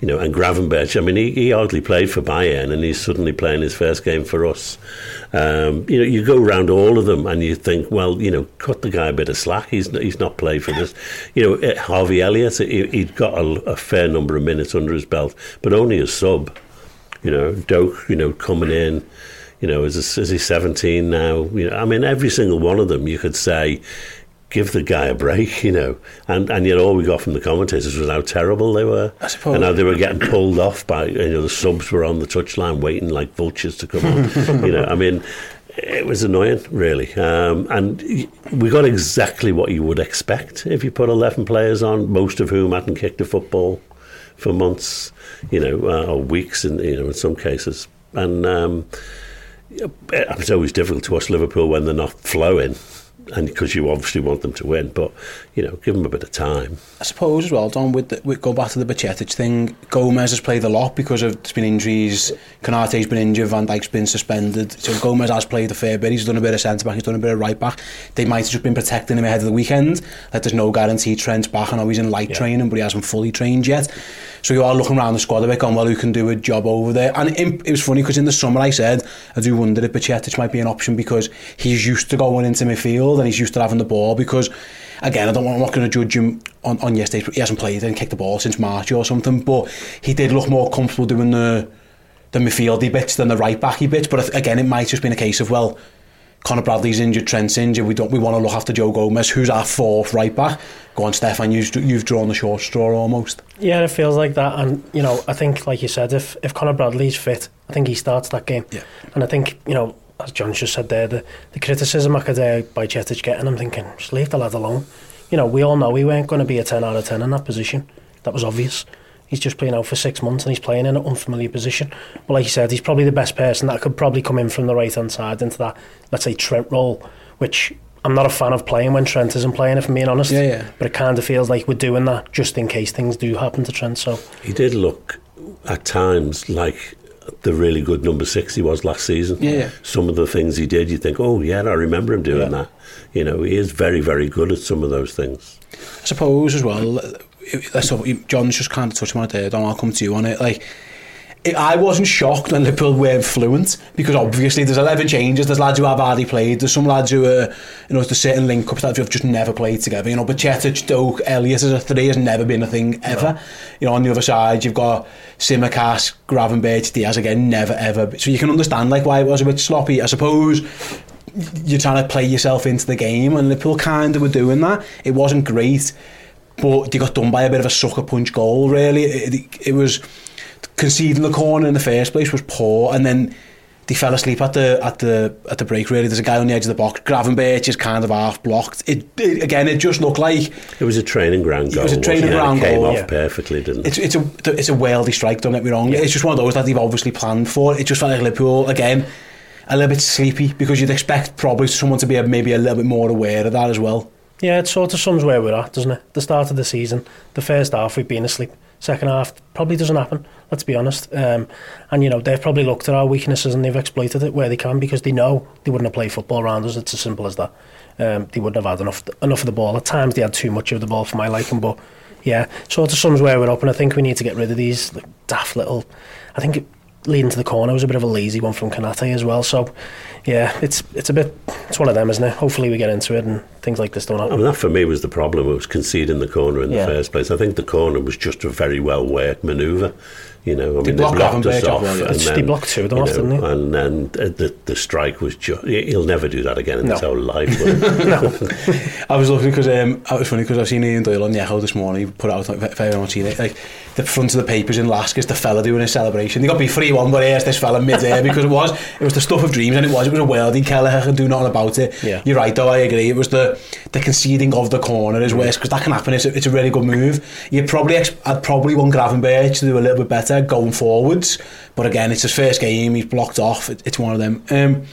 You know, and Gravenberch, I mean, he, he hardly played for Bayern and he's suddenly playing his first game for us. Um, you know, you go around all of them and you think, well, you know, cut the guy a bit of slack. He's he's not played for this. You know, eh, Harvey Elliott, he, he'd got a, a fair number of minutes under his belt, but only a sub. You know, Doak, you know, coming in, you know, is, is he 17 now? You know, I mean, every single one of them, you could say, give the guy a break, you know. And and yet all we got from the commentators was how terrible they were. I suppose. And how they were getting pulled off by, you know, the subs were on the touchline waiting like vultures to come on. you know, I mean, it was annoying, really. Um, and we got exactly what you would expect if you put 11 players on, most of whom hadn't kicked a football for months, you know, uh, or weeks, in you know, in some cases. And um, it's always difficult to watch Liverpool when they're not flowing, and because you obviously want them to win. But you know, give them a bit of time. I suppose as well, Dom, with, the, with go back to the Bajcetic thing, Gomez has played a lot because of there's been injuries. Konate's been injured, Van Dijk's been suspended. So Gomez has played a fair bit. He's done a bit of centre back, he's done a bit of right back. They might have just been protecting him ahead of the weekend. Like there's no guarantee Trent's back. I know he's in light yeah. training, but he hasn't fully trained yet. So you are looking around the squad a bit, going, well, who can do a job over there? And it, it was funny because in the summer I said, I do wonder if Bajcetic might be an option because he's used to going into midfield and he's used to having the ball because again, I don't I'm not going to judge him on, on yesterday. He hasn't played and kicked the ball since March or something, but he did look more comfortable doing the the midfieldy bits than the right backy bits. But again, it might just been a case of well, Conor Bradley's injured, Trent's injured. We don't. We want to look after Joe Gomez, who's our fourth right back. Go on, Stefan. You've, you've drawn the short straw almost. Yeah, it feels like that. And you know, I think, like you said, if if Conor Bradley's fit, I think he starts that game. Yeah. And I think you know, as John just said there, the, the criticism I could hear Bajcetic getting, I'm thinking, just leave the lad alone. You know, we all know we weren't going to be a 10 out of 10 in that position. That was obvious. He's just playing out for six months and he's playing in an unfamiliar position. But like you said, he's probably the best person that could probably come in from the right hand side into that, let's say, Trent role, which I'm not a fan of playing when Trent isn't playing, if I'm being honest. Yeah, yeah. But it kind of feels like we're doing that just in case things do happen to Trent. So he did look at times like the really good number six he was last season. Yeah, yeah. Some of the things he did, you think, oh yeah, I remember him doing yeah. that. You know, he is very, very good at some of those things. I suppose as well. So John's just kind of touched on it there. Dom, I'll come to you on it. Like I wasn't shocked when Liverpool were fluent because obviously there's 11 changes. There's lads who have hardly played. There's some lads who are, you know, there's certain link ups that have just never played together. You know, but Chetic, Doak, Elliott as a three has never been a thing ever. No. You know, on the other side, you've got Tsimikas, Gravenberch, Diaz again, never ever. So you can understand like why it was a bit sloppy. I suppose you're trying to play yourself into the game, and Liverpool kind of were doing that. It wasn't great, but they got done by a bit of a sucker punch goal. Really, it, it, it was conceding the corner in the first place was poor, and then they fell asleep at the at the at the break. Really, there's a guy on the edge of the box. Gravenberch is kind of half blocked. It, it, again, it just looked like it was a training ground goal. It was a training ground it came goal. off yeah. perfectly, didn't it? It's, it's a it's a worldy strike. Don't get me wrong. Yeah. It's just one of those that they've obviously planned for. It just felt like Liverpool again. A little bit sleepy because you'd expect probably someone to be maybe a little bit more aware of that as well. Yeah, it sort of sums where we're at, doesn't it? The start of the season, the first half we've been asleep. Second half probably doesn't happen, let's be honest. Um, and, you know, they've probably looked at our weaknesses and they've exploited it where they can because they know they wouldn't have played football around us. It's as simple as that. Um, they wouldn't have had enough enough of the ball. At times they had too much of the ball for my liking, but yeah, sort of sums where we're up. And I think we need to get rid of these like, daft little. I think it, leading to the corner was a bit of a lazy one from Kanate as well. So yeah, it's it's a bit it's one of them, isn't it? Hopefully we get into it and things like this don't happen. I mean, that for me was the problem. It was conceding the corner in Yeah. the first place. I think the corner was just a very well worked manoeuvre. You know, I They mean, blocked blocked us off, off, yeah. and They blocked two of them you off, know, didn't they? And then uh, the the strike was just. He'll never do that again in his No. whole life. will he? I was looking because um, it was funny because I've seen Ian Doyle on the Echo this morning. He put out like, if anyone's seen it, like the front of the papers in LASK is the fella doing his celebration. They got to be free one, but here's this fella mid air because it was it was the stuff of dreams and it was it was a worldie. Kelleher can do nothing about it. Yeah. You're right though. I agree. It was the the conceding of the corner is worse because that can happen. It's a, it's a really good move. You probably I'd probably want Gravenberch to do a little bit better going forwards, but again, it's his first game. He's blocked off. It, it's one of them. Um,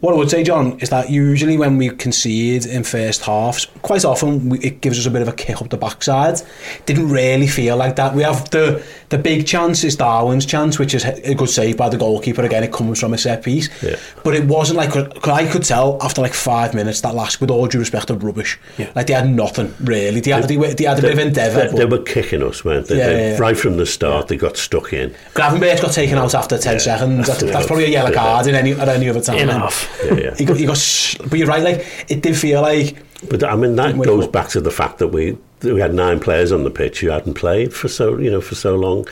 what I would say, John, is that usually when we concede in first halves, quite often we, it gives us a bit of a kick up the backside. Didn't really feel like that. We have the the big chance is Darwin's chance, which is a good save by the goalkeeper. Again, it comes from a set piece. Yeah. But it wasn't like, cause I could tell after like five minutes that LASK, with all due respect, of rubbish. Yeah. Like they had nothing, really. They had, they, they had a bit of endeavour. They, they were kicking us, weren't they? Yeah, They- yeah. Right from the start, they got stuck in. Gravenberch got taken out after 10 seconds. That's, that's probably a yellow card in any, at any other time. Enough. Yeah, yeah. He got, he got, sh- but you're right, like, it did feel like But I mean, that goes back to the fact that we that we had nine players on the pitch who hadn't played for so you know for so long.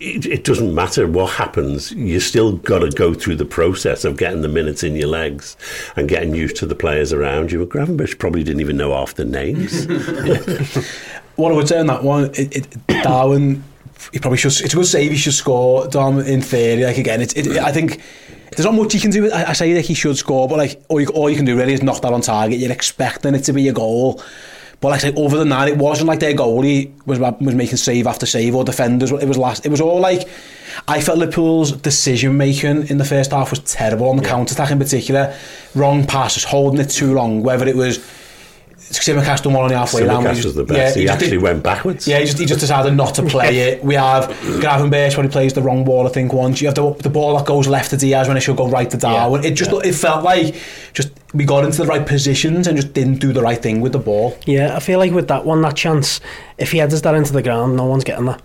It, it doesn't matter what happens. You still got to go through the process of getting the minutes in your legs and getting used to the players around you. But Gravenberch probably didn't even know half the names. what I would say on that one, it, it, Darwin, he probably should. It's a good save. He should score. Dom, in theory, like again, it's. It, I think there's not much you can do. I, I say that he should score, but like all you, all you can do really is knock that on target. You're expecting it to be a goal. But like I say, other than that, it wasn't like their goalie was was making save after save or defenders. It was last. It was all like I felt Liverpool's decision making in the first half was terrible on the counter attack in particular. Wrong passes, holding it too long. Whether it was Tsimikas done one on the halfway line. where he Tsimikas was the best. he just actually did- went backwards. yeah, he just, he just decided not to play it. We have Gravenberch when he plays the wrong ball, I think, once. You have the, the ball that goes left to Diaz when it should go right to Darwin. it just it felt like just we got into the right positions and just didn't do the right thing with the ball. Yeah, I feel like with that one, that chance, if he headers that into the ground, no one's getting that.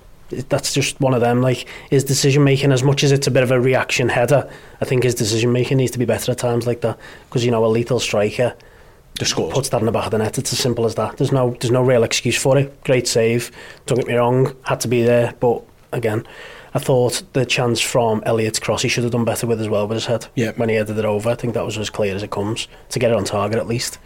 That's just one of them. Like his decision making, as much as it's a bit of a reaction header, I think his decision making needs to be better at times like that. Because you know, a lethal striker Just scores. puts that in the back of the net. It's as simple as that. There's no, there's no real excuse for it. Great save. Don't get me wrong, had to be there. But again, I thought the chance from Elliott's cross he should have done better with as well with his head. Yeah. When he headed it over, I think that was as clear as it comes to get it on target at least.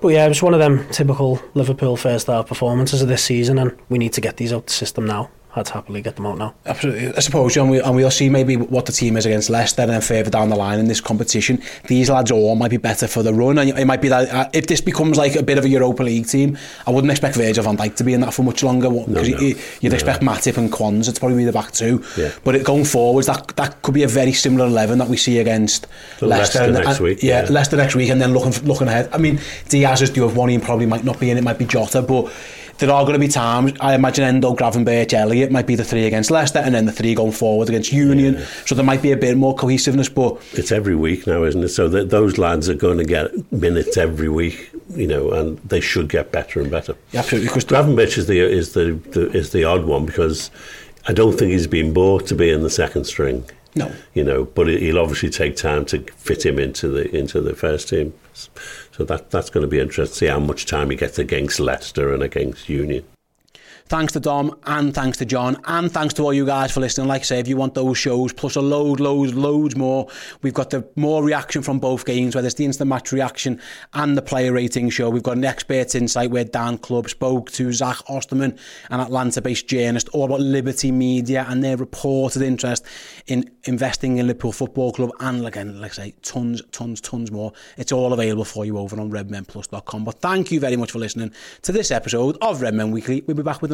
But yeah, it was one of them typical Liverpool first half performances of this season, and we need to get these out the system now. I'd happily get them out now. Absolutely. I suppose, John, we, and we'll see maybe what the team is against Leicester and then further down the line in this competition. These lads all might be better for the run. And it might be that uh, if this becomes like a bit of a Europa League team, I wouldn't expect Virgil van Dijk to be in that for much longer. Because no. you, would expect Matip and Quans to probably be the back two. Yeah. But it, going forwards, that that could be a very similar 11 that we see against So Leicester. Leicester and, next and- week, Yeah, yeah. Leicester next week and then looking looking ahead. I mean, Diaz is due of one, he probably might not be in, it might be Jota, but there are going to be times, I imagine Endo, Gravenberch, Elliott might be the three against Leicester and then the three going forward against Union. So there might be a bit more cohesiveness, but It's every week now, isn't it? So those lads are going to get minutes every week, you know, and they should get better and better. absolutely, because Gravenberch is the is the, the is the odd one because I don't think he's been bought to be in the second string. No. you know, but he'll obviously take time to fit him into the into the first team. So that that's going to be interesting to see how much time he gets against Leicester and against Union. Thanks to Dom and thanks to John and thanks to all you guys for listening. Like I say, if you want those shows plus a load, loads, loads more, we've got the more reaction from both games, whether it's the instant match reaction and the player rating show. We've got an expert insight where Dan Club spoke to Zach Osterman, an Atlanta-based journalist, all about Liberty Media and their reported interest in investing in Liverpool Football Club and again, like I say, tons, tons, tons more. It's all available for you over on redmenplus.com. But thank you very much for listening to this episode of Redmen Weekly. We'll be back with